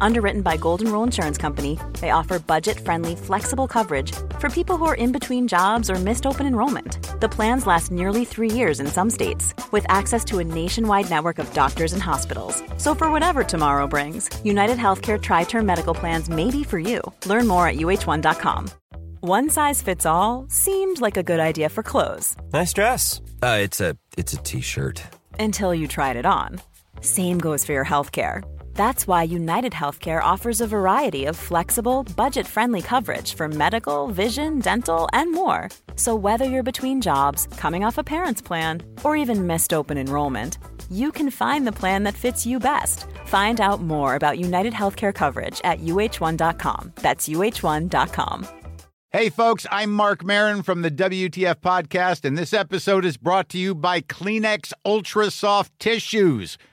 Underwritten by Golden Rule Insurance Company, they offer budget friendly, flexible coverage for people who are in between jobs or missed open enrollment. The plans last nearly three years in some states, with access to a nationwide network of doctors and hospitals. So, for whatever tomorrow brings, United Healthcare Tri Term Medical Plans may be for you. Learn more at uh1.com. One size fits all seemed like a good idea for clothes Nice dress. Uh, it's a it's a t-shirt. until you tried it on. Same goes for your healthcare. That's why United Healthcare offers a variety of flexible, budget friendly coverage for medical, vision, dental, and more. So, whether you're between jobs, coming off a parent's plan, or even missed open enrollment, you can find the plan that fits you best. Find out more about United Healthcare coverage at uh1.com. That's uh1.com. Hey, folks, I'm Marc Maron from the WTF Podcast, and this episode is brought to you by Kleenex Ultra Soft Tissues,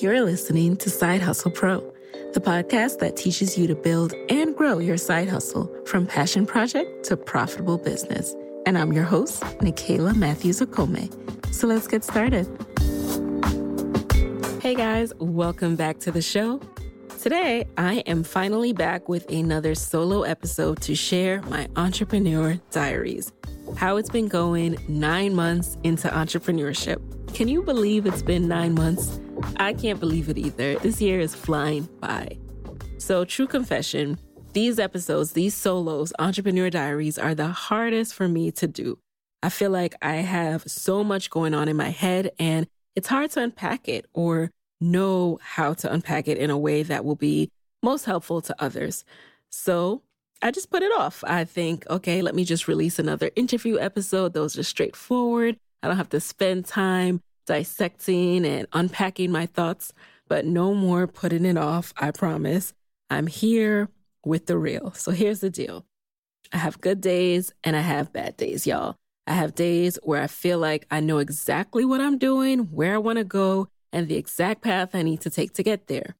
You're listening to Side Hustle Pro, the podcast that teaches you to build and grow your side hustle from passion project to profitable business. And I'm your host, Nicaila Matthews Okome. So let's get started. Hey guys, welcome back to the show. Today, I am finally back with another solo episode to share my entrepreneur diaries. How it's been going nine months into entrepreneurship. Can you believe it's been nine months? I can't believe it either. This year is flying by. So, true confession, these episodes, these solos, entrepreneur diaries, are the hardest for me to do. I feel like I have so much going on in my head and it's hard to unpack it or know how to unpack it in a way that will be most helpful to others. So I just put it off. I think, okay, let me just release another interview episode. Those are straightforward. I don't have to spend time dissecting and unpacking my thoughts, but no more putting it off. I promise. I'm here with the real. So here's the deal I have good days and I have bad days, y'all. I have days where I feel like I know exactly what I'm doing, where I want to go, and the exact path I need to take to get there.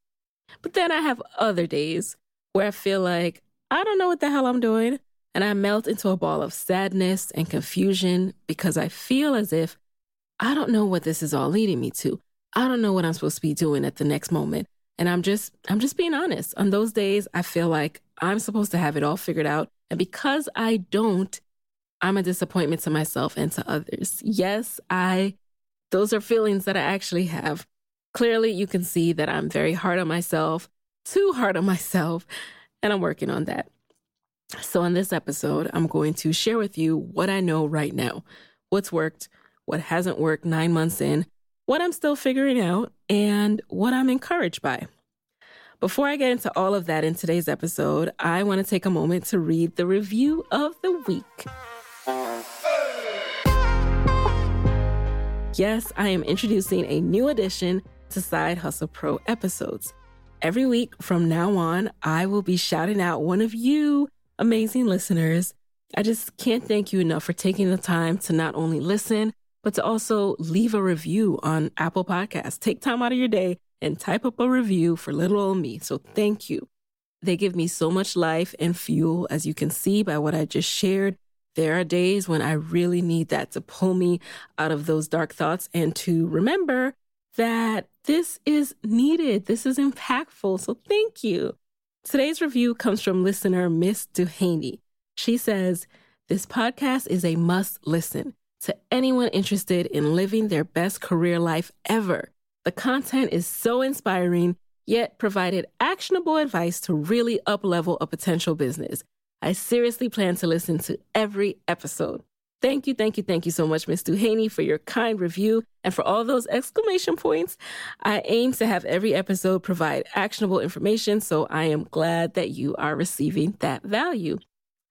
But then I have other days where I feel like I don't know what the hell I'm doing, and I melt into a ball of sadness and confusion because I feel as if I don't know what this is all leading me to. I don't know what I'm supposed to be doing at the next moment. And I'm just I'm just being honest. On those days I feel like I'm supposed to have it all figured out, and because I don't, I'm a disappointment to myself and to others. Yes, I those are feelings that I actually have. Clearly, you can see that I'm very hard on myself, too hard on myself, and I'm working on that. So, in this episode, I'm going to share with you what I know right now what's worked, what hasn't worked nine months in, what I'm still figuring out, and what I'm encouraged by. Before I get into all of that in today's episode, I want to take a moment to read the review of the week. Yes, I am introducing a new addition to Side Hustle Pro episodes. Every week from now on, I will be shouting out one of you amazing listeners. I just can't thank you enough for taking the time to not only listen, but to also leave a review on Apple Podcasts. Take time out of your day and type up a review for little old me. So thank you. They give me so much life and fuel, as you can see by what I just shared. There are days when I really need that to pull me out of those dark thoughts and to remember that this is needed. This is impactful. So thank you. Today's review comes from listener Miss Duhaney. She says, This podcast is a must listen to anyone interested in living their best career life ever. The content is so inspiring, yet provided actionable advice to really uplevel a potential business. I seriously plan to listen to every episode. Thank you, thank you, thank you so much, Ms. Duhaney, for your kind review and for all those exclamation points. I aim to have every episode provide actionable information, so I am glad that you are receiving that value.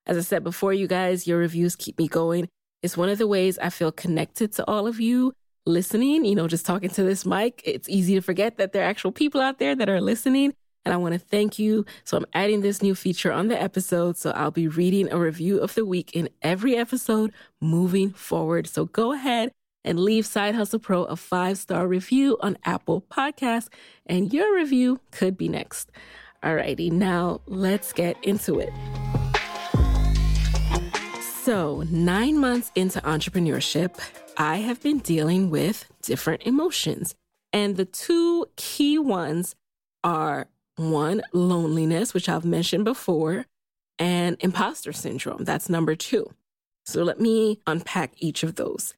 As I said before, you guys, your reviews keep me going. It's one of the ways I feel connected to all of you listening. You know, just talking to this mic, it's easy to forget that there are actual people out there that are listening. And I want to thank you. So I'm adding this new feature on the episode. So I'll be reading a review of the week in every episode moving forward. So go ahead and leave Side Hustle Pro a five star review on Apple Podcasts, and your review could be next. Alrighty, now let's get into it. So, nine months into entrepreneurship, I have been dealing with different emotions. And the two key ones are one, loneliness, which I've mentioned before, and imposter syndrome. That's number two. So let me unpack each of those.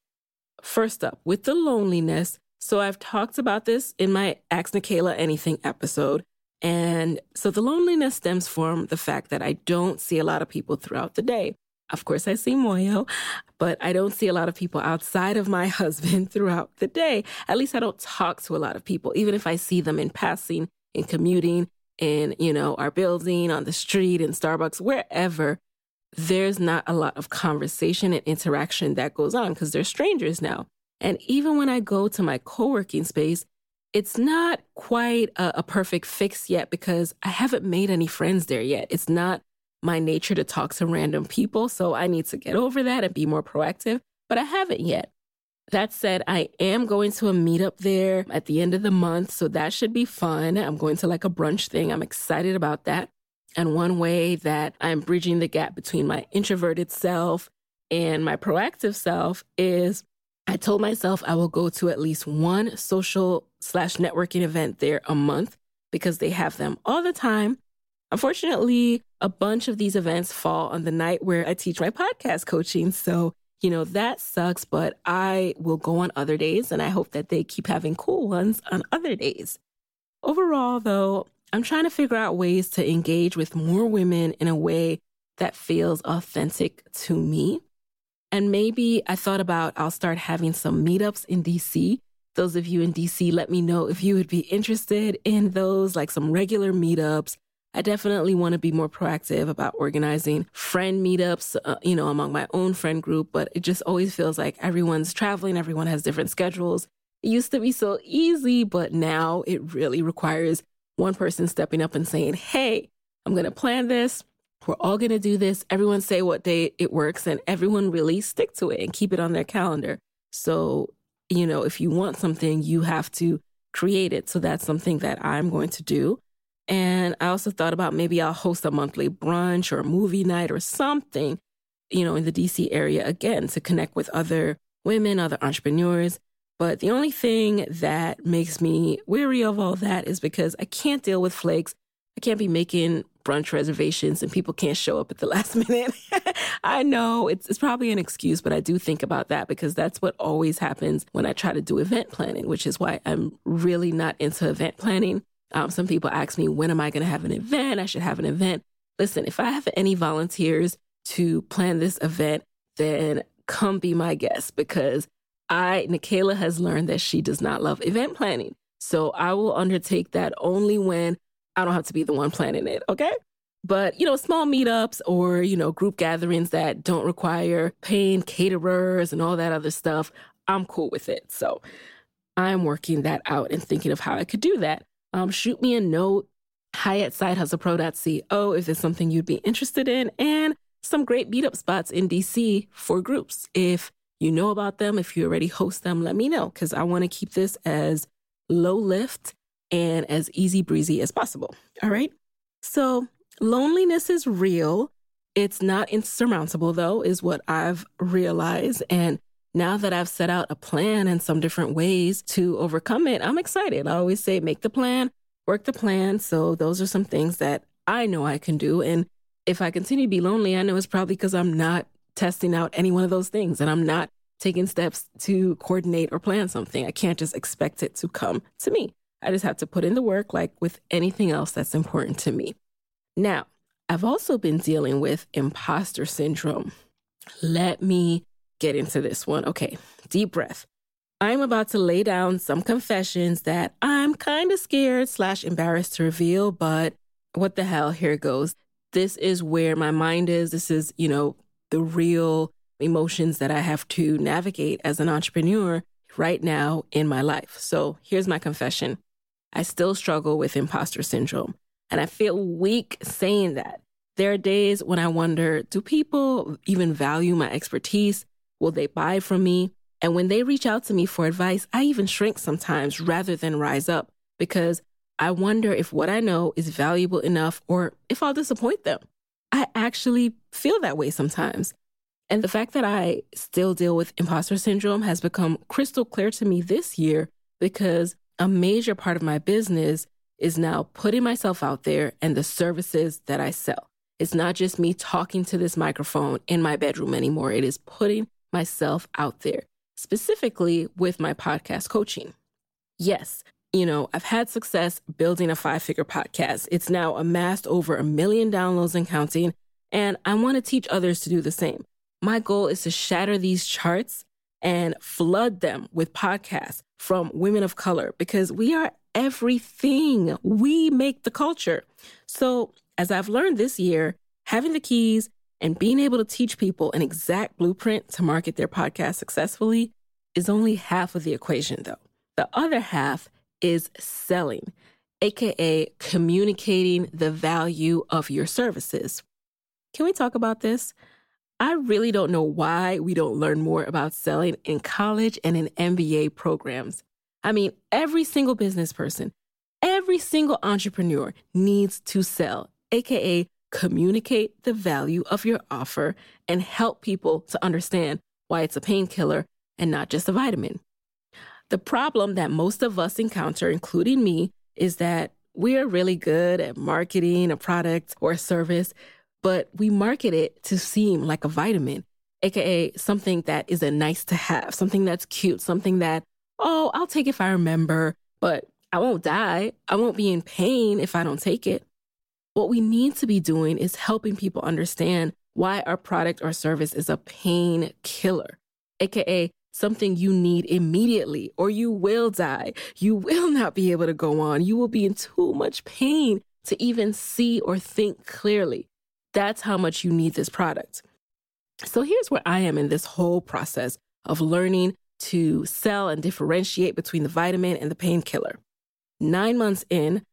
First up, with the loneliness. So I've talked about this in my Ask Nicaila Anything episode. And so the loneliness stems from the fact that I don't see a lot of people throughout the day. Of course, I see Moyo, but I don't see a lot of people outside of my husband throughout the day. At least I don't talk to a lot of people, even if I see them in passing in commuting, in, you know, our building, on the street, in Starbucks, wherever, there's not a lot of conversation and interaction that goes on because they're strangers now. And even when I go to my co working space, it's not quite a, a, perfect fix yet because I haven't made any friends there yet. It's not my nature to talk to random people. So I need to get over that and be more proactive, but I haven't yet. That said, I am going to a meetup there at the end of the month, so that should be fun. I'm going to like a brunch thing. I'm excited about that. And one way that I'm bridging the gap between my introverted self and my proactive self is I told myself I will go to at least one social slash networking event there a month because they have them all the time. Unfortunately, a bunch of these events fall on the night where I teach my podcast coaching. So you know, that sucks, but I will go on other days and I hope that they keep having cool ones on other days. Overall, though, I'm trying to figure out ways to engage with more women in a way that feels authentic to me. And maybe I thought about I'll start having some meetups in DC. Those of you in DC, let me know if you would be interested in those, like some regular meetups I definitely want to be more proactive about organizing friend meetups, uh, you know, among my own friend group, but it just always feels like everyone's traveling, everyone has different schedules. It used to be so easy, but now it really requires one person stepping up and saying, Hey, I'm going to plan this. We're all going to do this. Everyone say what day it works and everyone really stick to it and keep it on their calendar. So, you know, if you want something, you have to create it. So that's something that I'm going to do. And I also thought about maybe I'll host a monthly brunch or a movie night or something, you know, in the DC area again to connect with other women, other entrepreneurs. But the only thing that makes me weary of all that is because I can't deal with flakes. I can't be making brunch reservations and people can't show up at the last minute. I know it's, it's probably an excuse, but I do think about that because that's what always happens when I try to do event planning, which is why I'm really not into event planning. Um, some people ask me, when am I going to have an event? I should have an event. Listen, if I have any volunteers to plan this event, then come be my guest because I, Nicaila has learned that she does not love event planning. So I will undertake that only when I don't have to be the one planning it. Okay. But, you know, small meetups or, you know, group gatherings that don't require paying caterers and all that other stuff, I'm cool with it. So I'm working that out and thinking of how I could do that um, shoot me a note, hi at sidehustlepro.co if it's something you'd be interested in, and some great beat meetup spots in DC for groups. If you know about them, if you already host them, let me know because I want to keep this as low lift and as easy breezy as possible. All right. So, loneliness is real. It's not insurmountable, though, is what I've realized. And now that I've set out a plan and some different ways to overcome it, I'm excited. I always say make the plan, work the plan. So those are some things that I know I can do. And if I continue to be lonely, I know it's probably because I'm not testing out any one of those things and I'm not taking steps to coordinate or plan something. I can't just expect it to come to me. I just have to put in the work like with anything else that's important to me. Now, I've also been dealing with imposter syndrome. Let me get into this one. Okay, deep breath. I'm about to lay down some confessions that I'm kind of scared slash embarrassed to reveal, but what the hell, here goes. This is where my mind is. This is, you know, the real emotions that I have to navigate as an entrepreneur right now in my life. So here's my confession I still struggle with imposter syndrome. And I feel weak saying that. There are days when I wonder do people even value my expertise? Will they buy from me? And when they reach out to me for advice, I even shrink sometimes rather than rise up because I wonder if what I know is valuable enough or if I'll disappoint them. I actually feel that way sometimes. And the fact that I still deal with imposter syndrome has become crystal clear to me this year because a major part of my business is now putting myself out there and the services that I sell. It's not just me talking to this microphone in my bedroom anymore. It is putting myself out there, specifically with my podcast coaching. Yes, you know, I've had success building a five figure podcast. It's now amassed over a million downloads and counting, and I want to teach others to do the same. My goal is to shatter these charts and flood them with podcasts from women of color because we are everything. We make the culture. So, as I've learned this year, having the keys and being able to teach people an exact blueprint to market their podcast successfully is only half of the equation, though. The other half is selling, AKA communicating the value of your services. Can we talk about this? I really don't know why we don't learn more about selling in college and in MBA programs. I mean, every single business person, every single entrepreneur needs to sell, AKA communicate the value of your offer and help people to understand why it's a painkiller and not just a vitamin. The problem that most of us encounter, including me, is that we are really good at marketing a product or a service, but we market it to seem like a vitamin, aka something that is a nice to have, something that's cute, something that oh, I'll take if I remember, but I won't die. I won't be in pain if I don't take it. What we need to be doing is helping people understand why our product or service is a pain killer, AKA something you need immediately, or you will die. You will not be able to go on. You will be in too much pain to even see or think clearly. That's how much you need this product. So here's where I am in this whole process of learning to sell and differentiate between the vitamin and the painkiller. Nine months in,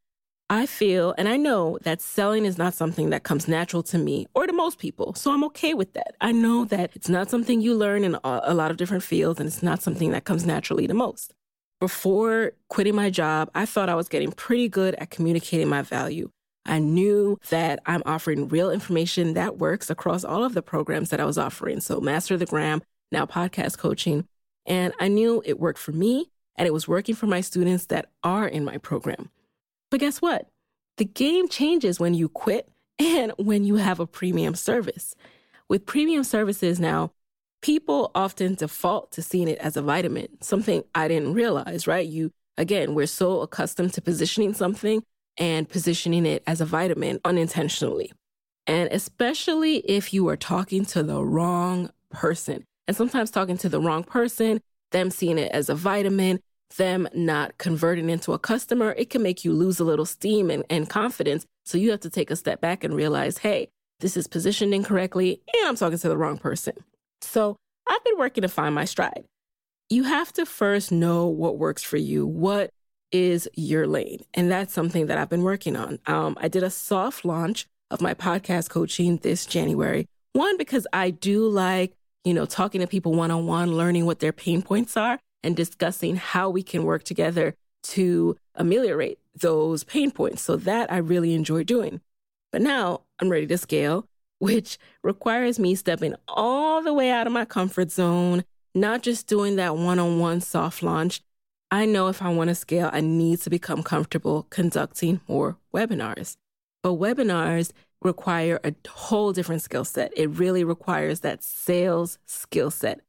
I feel and I know that selling is not something that comes natural to me or to most people. So I'm okay with that. I know that it's not something you learn in a lot of different fields and it's not something that comes naturally to most. Before quitting my job, I thought I was getting pretty good at communicating my value. I knew that I'm offering real information that works across all of the programs that I was offering. So, Master the Gram, now podcast coaching, and I knew it worked for me and it was working for my students that are in my program. But guess what? The game changes when you quit and when you have a premium service. With premium services now, people often default to seeing it as a vitamin, something I didn't realize, right? You, again, we're so accustomed to positioning something and positioning it as a vitamin unintentionally. And especially if you are talking to the wrong person. And sometimes talking to the wrong person, them seeing it as a vitamin, them not converting into a customer, it can make you lose a little steam and, and confidence. So you have to take a step back and realize, hey, this is positioned incorrectly and I'm talking to the wrong person. So I've been working to find my stride. You have to first know what works for you, what is your lane. And that's something that I've been working on. Um, I did a soft launch of my podcast coaching this January. One, because I do like you know, talking to people one on one, learning what their pain points are, and discussing how we can work together to ameliorate those pain points. So that I really enjoy doing. But now I'm ready to scale, which requires me stepping all the way out of my comfort zone, not just doing that one on one soft launch. I know if I want to scale, I need to become comfortable conducting more webinars. But webinars require a whole different skill set. It really requires that sales skill set.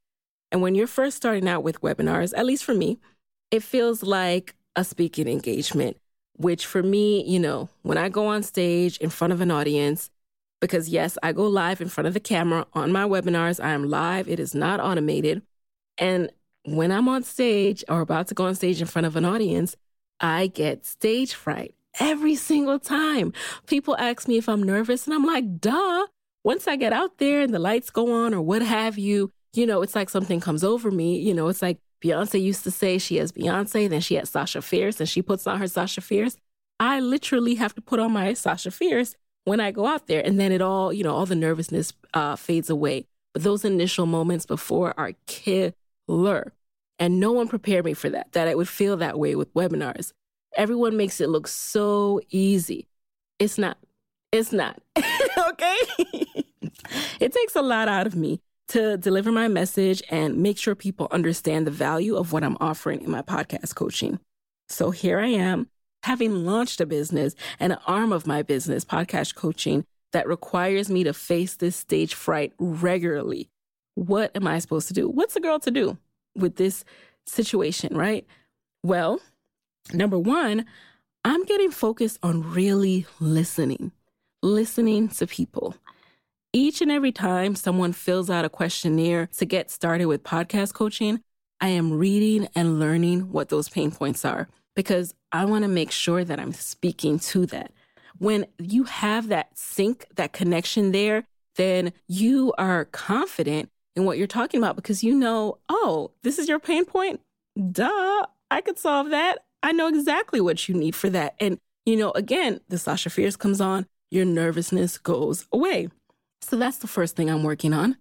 And when you're first starting out with webinars, at least for me, it feels like a speaking engagement, which for me, you know, when I go on stage in front of an audience, because yes, I go live in front of the camera on my webinars, I am live, it is not automated. And when I'm on stage or about to go on stage in front of an audience, I get stage fright every single time. People ask me if I'm nervous, and I'm like, duh. Once I get out there and the lights go on or what have you, you know, it's like something comes over me. You know, it's like Beyonce used to say she has Beyonce, then she has Sasha Fierce, and she puts on her Sasha Fierce. I literally have to put on my Sasha Fierce when I go out there, and then it all, you know, all the nervousness uh, fades away. But those initial moments before are killer. And no one prepared me for that, that I would feel that way with webinars. Everyone makes it look so easy. It's not. It's not. okay? it takes a lot out of me to deliver my message and make sure people understand the value of what I'm offering in my podcast coaching. So here I am, having launched a business and an arm of my business, podcast coaching, that requires me to face this stage fright regularly. What am I supposed to do? What's a girl to do with this situation, right? Well, Number one, I'm getting focused on really listening, listening to people. Each and every time someone fills out a questionnaire to get started with podcast coaching, I am reading and learning what those pain points are because I want to make sure that I'm speaking to that. When you have that sync, that connection there, then you are confident in what you're talking about because you know, oh, this is your pain point. Duh, I could solve that. I know exactly what you need for that. And, you know, again, the Sasha Fierce comes on, your nervousness goes away. So that's the first thing I'm working on.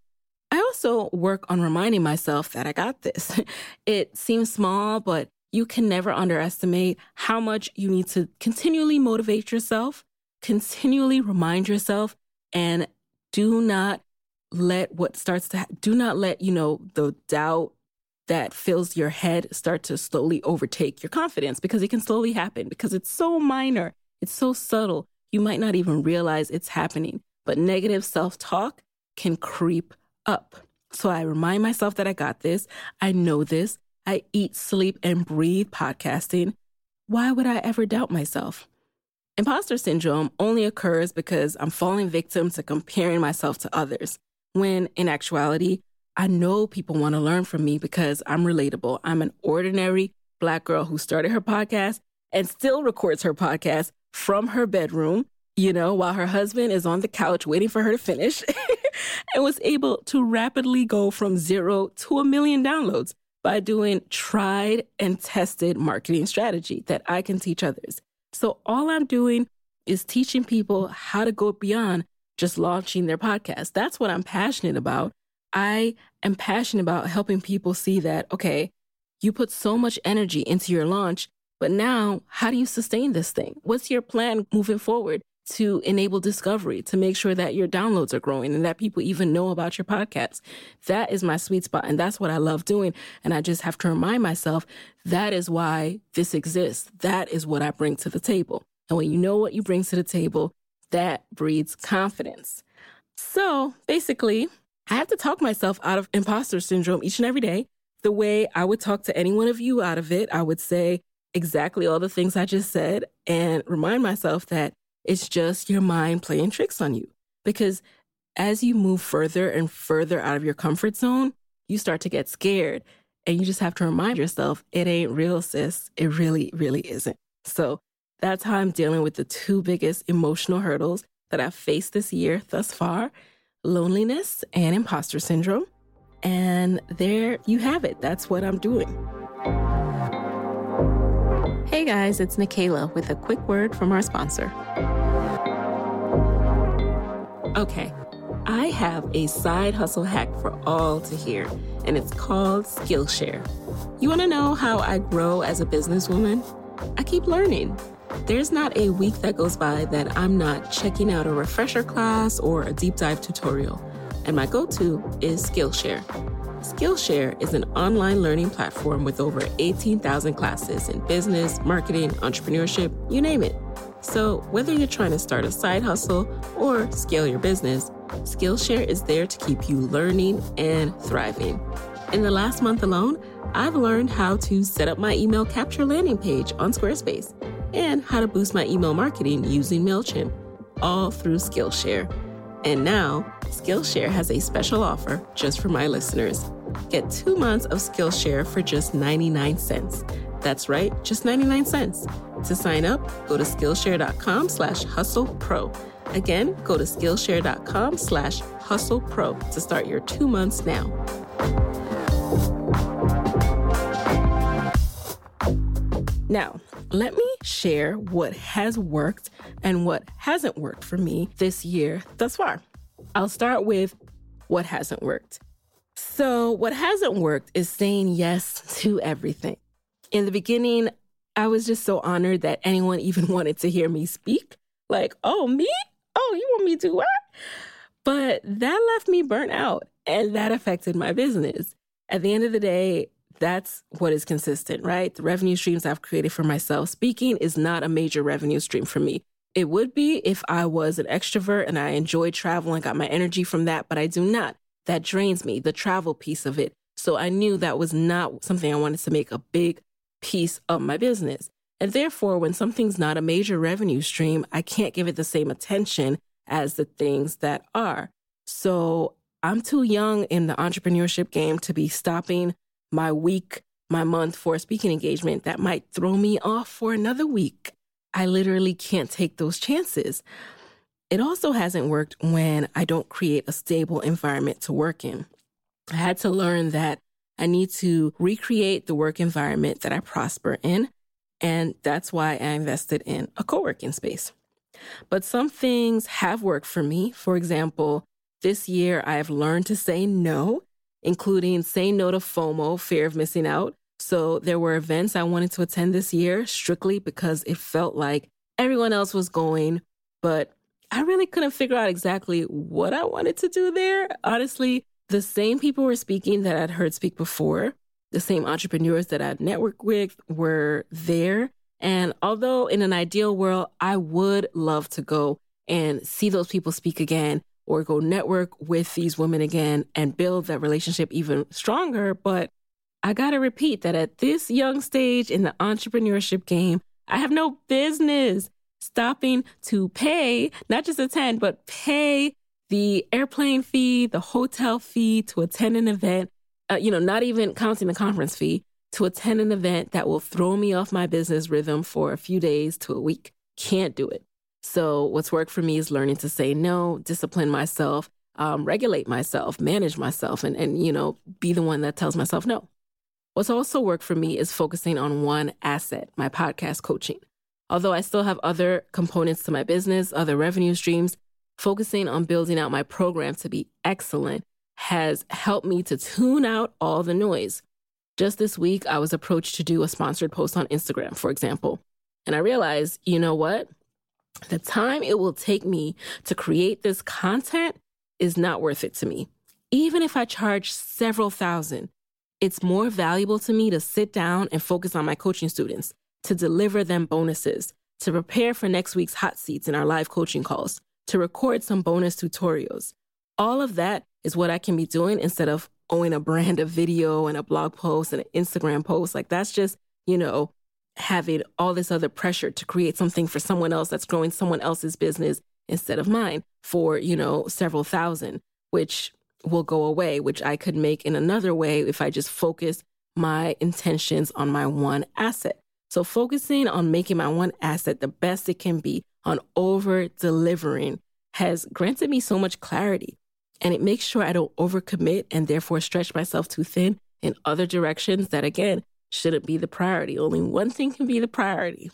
I also work on reminding myself that I got this. it seems small, but you can never underestimate how much you need to continually motivate yourself, continually remind yourself, and do not let what starts to, ha- do not let, you know, the doubt, that fills your head start to slowly overtake your confidence because it can slowly happen because it's so minor, it's so subtle, you might not even realize it's happening. But negative self talk can creep up. So I remind myself that I got this. I know this. I eat, sleep, and breathe podcasting. Why would I ever doubt myself? Imposter syndrome only occurs because I'm falling victim to comparing myself to others, when in actuality, I know people want to learn from me because I'm relatable. I'm an ordinary Black girl who started her podcast and still records her podcast from her bedroom, you know, while her husband is on the couch waiting for her to finish, and was able to rapidly go from zero to a million downloads by doing tried and tested marketing strategy that I can teach others. So all I'm doing is teaching people how to go beyond just launching their podcast. That's what I'm passionate about. I am passionate about helping people see that, okay, you put so much energy into your launch, but now how do you sustain this thing? What's your plan moving forward to enable discovery, to make sure that your downloads are growing and that people even know about your podcast? That is my sweet spot. And that's what I love doing. And I just have to remind myself that is why this exists. That is what I bring to the table. And when you know what you bring to the table, that breeds confidence. So basically, I have to talk myself out of imposter syndrome each and every day. The way I would talk to any one of you out of it, I would say exactly all the things I just said and remind myself that it's just your mind playing tricks on you. Because as you move further and further out of your comfort zone, you start to get scared. And you just have to remind yourself it ain't real, sis. It really, really isn't. So that's how I'm dealing with the two biggest emotional hurdles that I've faced this year thus far loneliness and imposter syndrome. And there you have it. That's what I'm doing. Hey guys, it's Nicaila with a quick word from our sponsor. Okay, I have a side hustle hack for all to hear, and it's called Skillshare. You want to know how I grow as a businesswoman? I keep learning. There's not a week that goes by that I'm not checking out a refresher class or a deep dive tutorial. And my go to is Skillshare. Skillshare is an online learning platform with over 18,000 classes in business, marketing, entrepreneurship, you name it. So, whether you're trying to start a side hustle or scale your business, Skillshare is there to keep you learning and thriving. In the last month alone, I've learned how to set up my email capture landing page on Squarespace and how to boost my email marketing using MailChimp, all through Skillshare. And now, Skillshare has a special offer just for my listeners. Get two months of Skillshare for just 99 cents. That's right, just 99 cents. To sign up, go to Skillshare.com slash hustle pro. Again, go to Skillshare.com slash hustle pro to start your two months now. Now, let me share what has worked and what hasn't worked for me this year thus far. I'll start with what hasn't worked. So, what hasn't worked is saying yes to everything. In the beginning, I was just so honored that anyone even wanted to hear me speak. Like, oh, me? Oh, you want me to what? But that left me burnt out and that affected my business. At the end of the day, that's what is consistent, right? The revenue streams I've created for myself. Speaking is not a major revenue stream for me. It would be if I was an extrovert and I enjoyed travel and got my energy from that, but I do not. That drains me, the travel piece of it. So I knew that was not something I wanted to make a big piece of my business. And therefore, when something's not a major revenue stream, I can't give it the same attention as the things that are. So I'm too young in the entrepreneurship game to be stopping my week, my month for a speaking engagement that might throw me off for another week. I literally can't take those chances. It also hasn't worked when I don't create a stable environment to work in. I had to learn that I need to recreate the work environment that I prosper in. And that's why I invested in a co working space. But some things have worked for me. For example, this year I have learned to say no, including saying no to FOMO, fear of missing out. So there were events I wanted to attend this year strictly because it felt like everyone else was going, but I really couldn't figure out exactly what I wanted to do there. Honestly, the same people were speaking that I'd heard speak before, the same entrepreneurs that I'd networked with were there. And although in an ideal world, I would love to go and see those people speak again or go network with these women again and build that relationship even stronger. But I got to repeat that at this young stage in the entrepreneurship game, I have no business stopping to pay, not just attend, but pay the airplane fee, the hotel fee to attend an event, uh, you know, not even counting the conference fee to attend an event that will throw me off my business rhythm for a few days to a week. Can't do it. So, what's worked for me is learning to say no, discipline myself, um, regulate myself, manage myself, and, and, you know, be the one that tells myself no. What's also worked for me is focusing on one asset, my podcast coaching. Although I still have other components to my business, other revenue streams, focusing on building out my program to be excellent has helped me to tune out all the noise. Just this week, I was approached to do a sponsored post on Instagram, for example. And I realized, you know what? the time it will take me to create this content is not worth it to me. Even if I charge several thousand, it's more valuable to me to sit down and focus on my coaching students, to deliver them bonuses, to prepare for next week's hot seats in our live coaching calls, to record some bonus tutorials. All of that is what I can be doing instead of owning a brand of video and a blog post and an Instagram post. Like that's just, you know, having all this other pressure to create something for someone else that's growing someone else's business instead of mine for, you know, several thousand, which will go away, which I could make in another way if I just focus my intentions on my one asset. So focusing on making my one asset the best it can be on over delivering has granted me so much clarity and it makes sure I don't overcommit and therefore stretch myself too thin in other directions that again shouldn't be the priority. Only one thing can be the priority.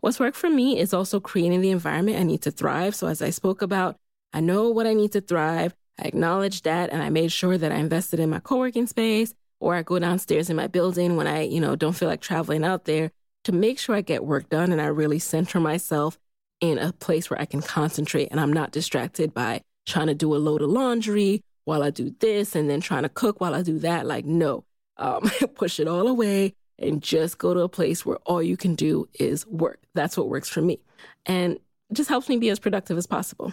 What's worked for me is also creating the environment I need to thrive. So, as I spoke about, I know what I need to thrive. I acknowledge that and I made sure that I invested in my co working space or I go downstairs in my building when I, you know, don't feel like traveling out there to make sure I get work done and I really center myself in a place where I can concentrate and I'm not distracted by trying to do a load of laundry while I do this and then trying to cook while I do that. Like, no, um, push it all away, and just go to a place where all you can do is work. That's what works for me. And just helps me be as productive as possible.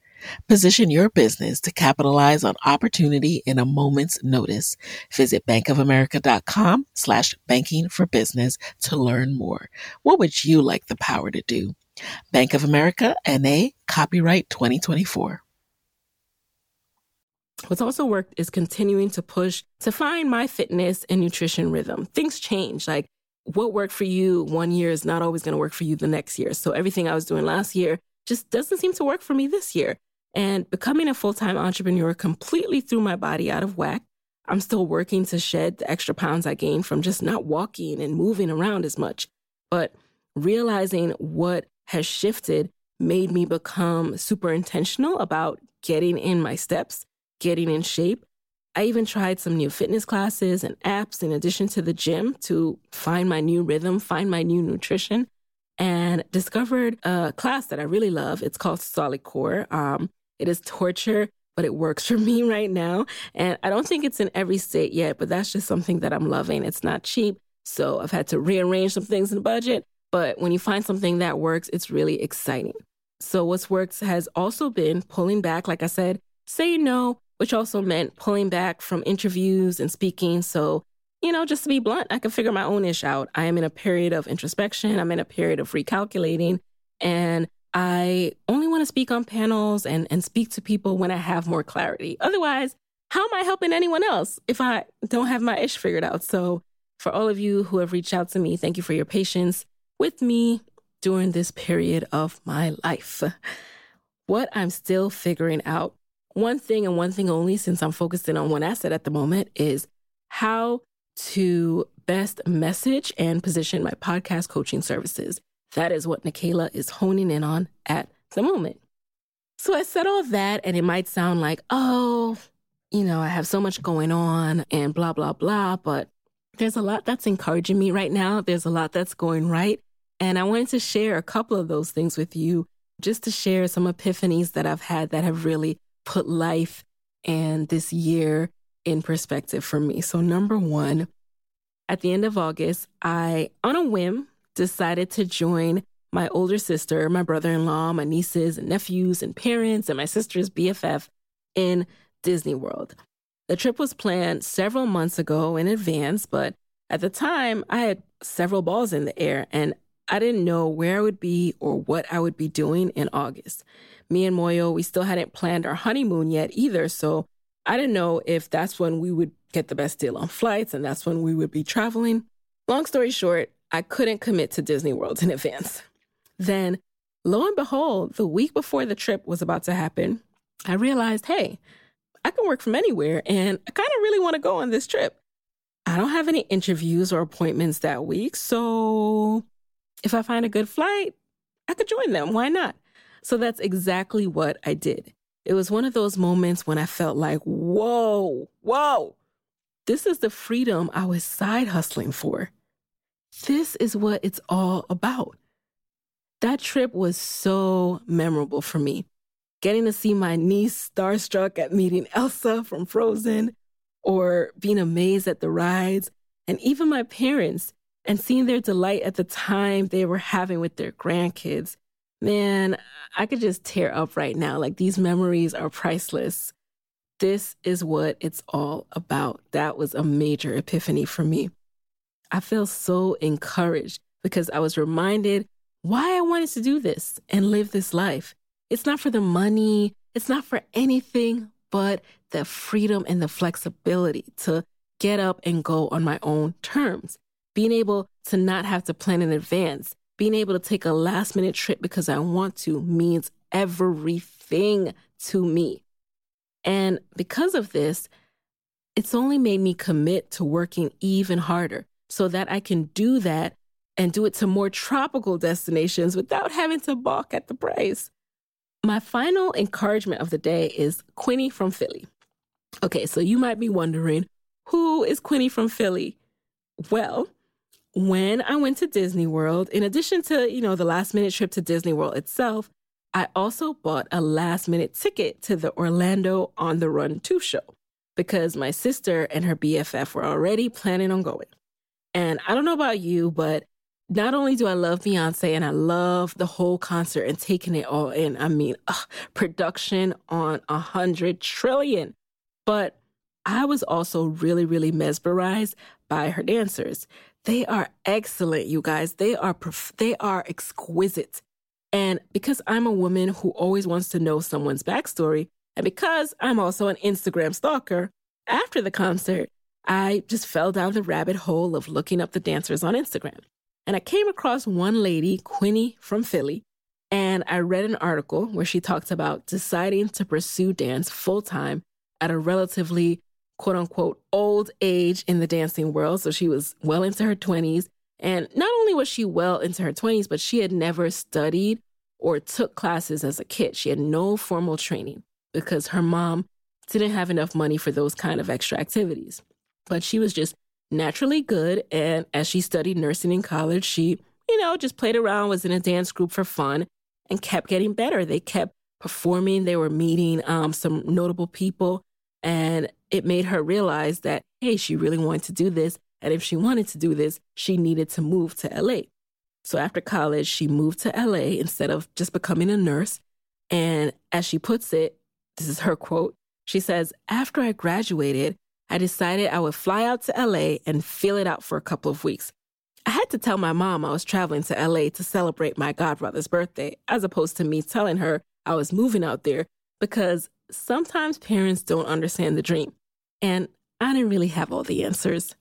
Position your business to capitalize on opportunity in a moment's notice. Visit bankofamerica.com slash banking for business to learn more. What would you like the power to do? Bank of America NA copyright 2024. What's also worked is continuing to push to find my fitness and nutrition rhythm. Things change. Like what worked for you one year is not always going to work for you the next year. So everything I was doing last year just doesn't seem to work for me this year. And becoming a full time entrepreneur completely threw my body out of whack. I'm still working to shed the extra pounds I gained from just not walking and moving around as much. But realizing what has shifted made me become super intentional about getting in my steps, getting in shape. I even tried some new fitness classes and apps in addition to the gym to find my new rhythm, find my new nutrition, and discovered a class that I really love. It's called Solid Core. Um, it is torture, but it works for me right now. And I don't think it's in every state yet, but that's just something that I'm loving. It's not cheap. So I've had to rearrange some things in the budget. But when you find something that works, it's really exciting. So what's worked has also been pulling back, like I said, saying no, which also meant pulling back from interviews and speaking. So, you know, just to be blunt, I can figure my own ish out. I am in a period of introspection. I'm in a period of recalculating. And I only want to speak on panels and, and speak to people when I have more clarity. Otherwise, how am I helping anyone else if I don't have my ish figured out? So, for all of you who have reached out to me, thank you for your patience with me during this period of my life. What I'm still figuring out, one thing and one thing only, since I'm focusing on one asset at the moment, is how to best message and position my podcast coaching services. That is what Nicaila is honing in on at the moment. So I said all that, and it might sound like, oh, you know, I have so much going on and blah, blah, blah. But there's a lot that's encouraging me right now. There's a lot that's going right. And I wanted to share a couple of those things with you, just to share some epiphanies that I've had that have really put life and this year in perspective for me. So, number one, at the end of August, I, on a whim, decided to join my older sister, my brother in law, my nieces and nephews and parents, and my sister's BFF in Disney World. The trip was planned several months ago in advance, but at the time, I had several balls in the air and I didn't know where I would be or what I would be doing in August. Me and Moyo, we still hadn't planned our honeymoon yet either, so I didn't know if that's when we would get the best deal on flights and that's when we would be traveling. Long story short, I couldn't commit to Disney World in advance. Then, lo and behold, the week before the trip was about to happen, I realized, hey, I can work from anywhere and I kind of really want to go on this trip. I don't have any interviews or appointments that week. So if I find a good flight, I could join them. Why not? So that's exactly what I did. It was one of those moments when I felt like, whoa, whoa, this is the freedom I was side hustling for. This is what it's all about. That trip was so memorable for me. Getting to see my niece starstruck at meeting Elsa from Frozen, or being amazed at the rides, and even my parents and seeing their delight at the time they were having with their grandkids. Man, I could just tear up right now. Like these memories are priceless. This is what it's all about. That was a major epiphany for me. I feel so encouraged because I was reminded why I wanted to do this and live this life. It's not for the money, it's not for anything but the freedom and the flexibility to get up and go on my own terms. Being able to not have to plan in advance, being able to take a last minute trip because I want to means everything to me. And because of this, it's only made me commit to working even harder so that I can do that and do it to more tropical destinations without having to balk at the price. My final encouragement of the day is Quinny from Philly. Okay, so you might be wondering, who is Quinny from Philly? Well, when I went to Disney World, in addition to, you know, the last minute trip to Disney World itself, I also bought a last minute ticket to the Orlando On the Run 2 show because my sister and her BFF were already planning on going. And I don't know about you, but not only do I love Beyonce and I love the whole concert and taking it all in, I mean, ugh, production on a hundred trillion, but I was also really, really mesmerized by her dancers. They are excellent, you guys. They are prof- they are exquisite. And because I'm a woman who always wants to know someone's backstory, and because I'm also an Instagram stalker, after the concert, I just fell down the rabbit hole of looking up the dancers on Instagram. And I came across one lady, Quinny from Philly, and I read an article where she talked about deciding to pursue dance full time at a relatively quote unquote old age in the dancing world. So she was well into her 20s. And not only was she well into her 20s, but she had never studied or took classes as a kid. She had no formal training because her mom didn't have enough money for those kind of extra activities. But she was just naturally good. And as she studied nursing in college, she, you know, just played around, was in a dance group for fun, and kept getting better. They kept performing. They were meeting um, some notable people. And it made her realize that, hey, she really wanted to do this. And if she wanted to do this, she needed to move to LA. So after college, she moved to LA instead of just becoming a nurse. And as she puts it, this is her quote. She says, After I graduated, I decided I would fly out to LA and feel it out for a couple of weeks. I had to tell my mom I was traveling to LA to celebrate my godbrother's birthday, as opposed to me telling her I was moving out there because sometimes parents don't understand the dream. And I didn't really have all the answers.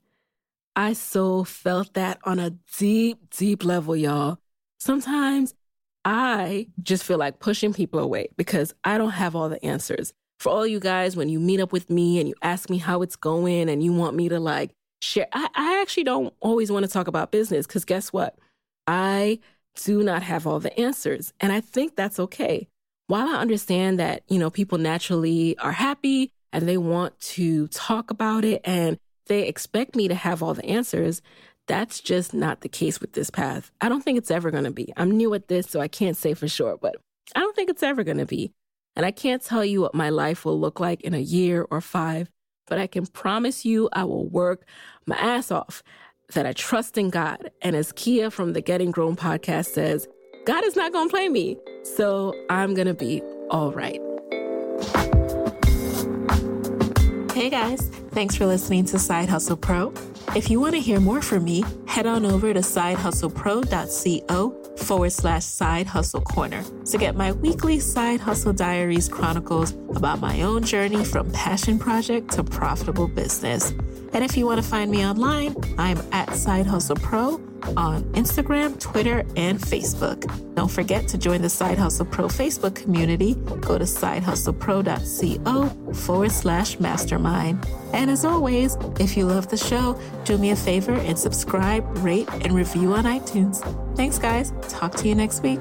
I so felt that on a deep, deep level, y'all. Sometimes I just feel like pushing people away because I don't have all the answers for all you guys, when you meet up with me and you ask me how it's going and you want me to like share, I, I actually don't always want to talk about business because guess what? I do not have all the answers. And I think that's okay. While I understand that, you know, people naturally are happy and they want to talk about it and they expect me to have all the answers, that's just not the case with this path. I don't think it's ever going to be. I'm new at this, so I can't say for sure, but I don't think it's ever going to be. And I can't tell you what my life will look like in a year or five, but I can promise you I will work my ass off, that I trust in God. And as Kia from the Getting Grown podcast says, God is not going to play me. So I'm going to be all right. Hey guys, thanks for listening to Side Hustle Pro. If you want to hear more from me, head on over to sidehustlepro.co forward slash side hustle corner to get my weekly side hustle diaries chronicles about my own journey from passion project to profitable business. And if you want to find me online, I'm at Side Hustle Pro on Instagram, Twitter, and Facebook. Don't forget to join the Side Hustle Pro Facebook community. Go to sidehustlepro.co forward slash mastermind. And as always, if you love the show, do me a favor and subscribe, rate, and review on iTunes. Thanks, guys. Talk to you next week.